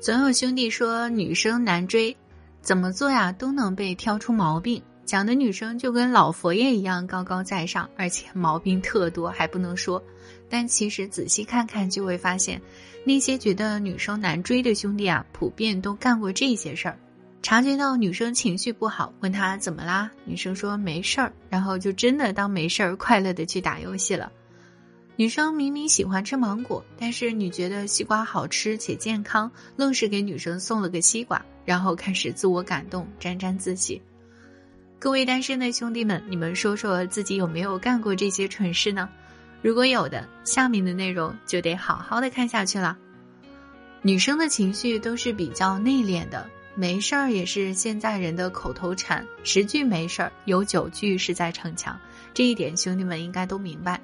总有兄弟说女生难追，怎么做呀都能被挑出毛病，讲的女生就跟老佛爷一样高高在上，而且毛病特多还不能说。但其实仔细看看就会发现，那些觉得女生难追的兄弟啊，普遍都干过这些事儿。察觉到女生情绪不好，问她怎么啦？女生说没事儿，然后就真的当没事儿，快乐的去打游戏了。女生明明喜欢吃芒果，但是你觉得西瓜好吃且健康，愣是给女生送了个西瓜，然后开始自我感动，沾沾自喜。各位单身的兄弟们，你们说说自己有没有干过这些蠢事呢？如果有的，下面的内容就得好好的看下去了。女生的情绪都是比较内敛的，没事儿也是现在人的口头禅，十句没事儿有九句是在逞强，这一点兄弟们应该都明白。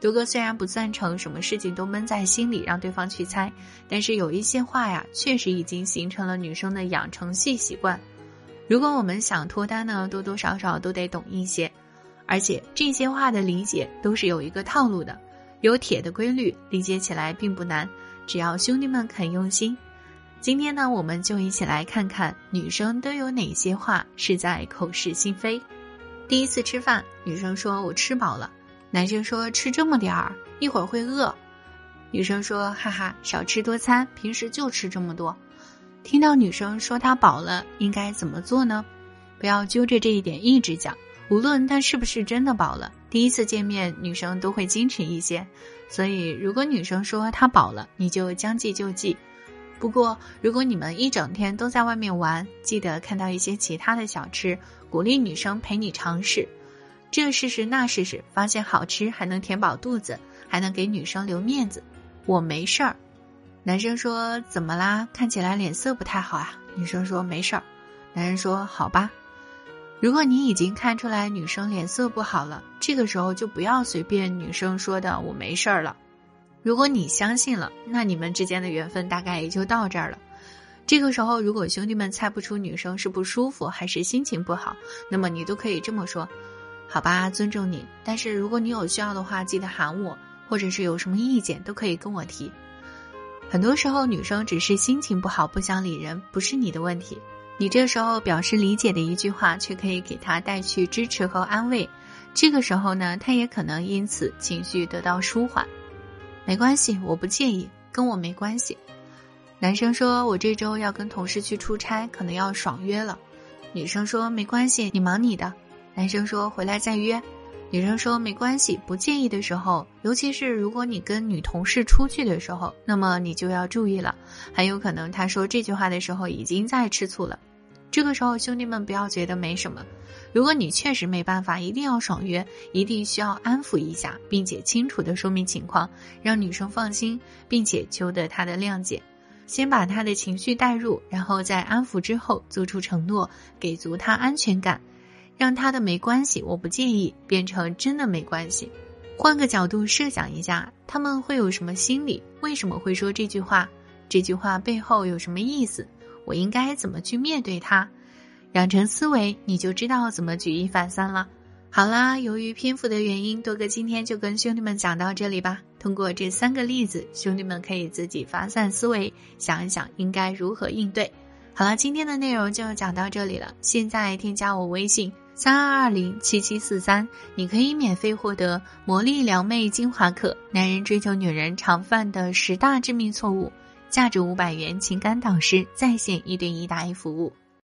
多哥虽然不赞成什么事情都闷在心里让对方去猜，但是有一些话呀，确实已经形成了女生的养成系习惯。如果我们想脱单呢，多多少少都得懂一些，而且这些话的理解都是有一个套路的，有铁的规律，理解起来并不难，只要兄弟们肯用心。今天呢，我们就一起来看看女生都有哪些话是在口是心非。第一次吃饭，女生说我吃饱了。男生说：“吃这么点儿，一会儿会饿。”女生说：“哈哈，少吃多餐，平时就吃这么多。”听到女生说她饱了，应该怎么做呢？不要揪着这一点一直讲，无论她是不是真的饱了。第一次见面，女生都会矜持一些，所以如果女生说她饱了，你就将计就计。不过，如果你们一整天都在外面玩，记得看到一些其他的小吃，鼓励女生陪你尝试。这试试那试试，发现好吃还能填饱肚子，还能给女生留面子。我没事儿。男生说：“怎么啦？看起来脸色不太好啊。”女生说：“没事儿。”男人说：“好吧。”如果你已经看出来女生脸色不好了，这个时候就不要随便女生说的“我没事儿了”。如果你相信了，那你们之间的缘分大概也就到这儿了。这个时候，如果兄弟们猜不出女生是不舒服还是心情不好，那么你都可以这么说。好吧，尊重你。但是如果你有需要的话，记得喊我，或者是有什么意见都可以跟我提。很多时候，女生只是心情不好，不想理人，不是你的问题。你这时候表示理解的一句话，却可以给她带去支持和安慰。这个时候呢，她也可能因此情绪得到舒缓。没关系，我不介意，跟我没关系。男生说：“我这周要跟同事去出差，可能要爽约了。”女生说：“没关系，你忙你的。”男生说回来再约，女生说没关系，不介意的时候，尤其是如果你跟女同事出去的时候，那么你就要注意了，很有可能他说这句话的时候已经在吃醋了。这个时候兄弟们不要觉得没什么，如果你确实没办法，一定要爽约，一定需要安抚一下，并且清楚的说明情况，让女生放心，并且求得她的谅解，先把她的情绪带入，然后在安抚之后做出承诺，给足她安全感。让他的没关系，我不介意，变成真的没关系。换个角度设想一下，他们会有什么心理？为什么会说这句话？这句话背后有什么意思？我应该怎么去面对他？养成思维，你就知道怎么举一反三了。好啦，由于篇幅的原因，多哥今天就跟兄弟们讲到这里吧。通过这三个例子，兄弟们可以自己发散思维，想一想应该如何应对。好了，今天的内容就讲到这里了。现在添加我微信。三二二零七七四三，你可以免费获得魔力撩妹精华课，男人追求女人常犯的十大致命错误，价值五百元情感导师在线一对一答疑服务。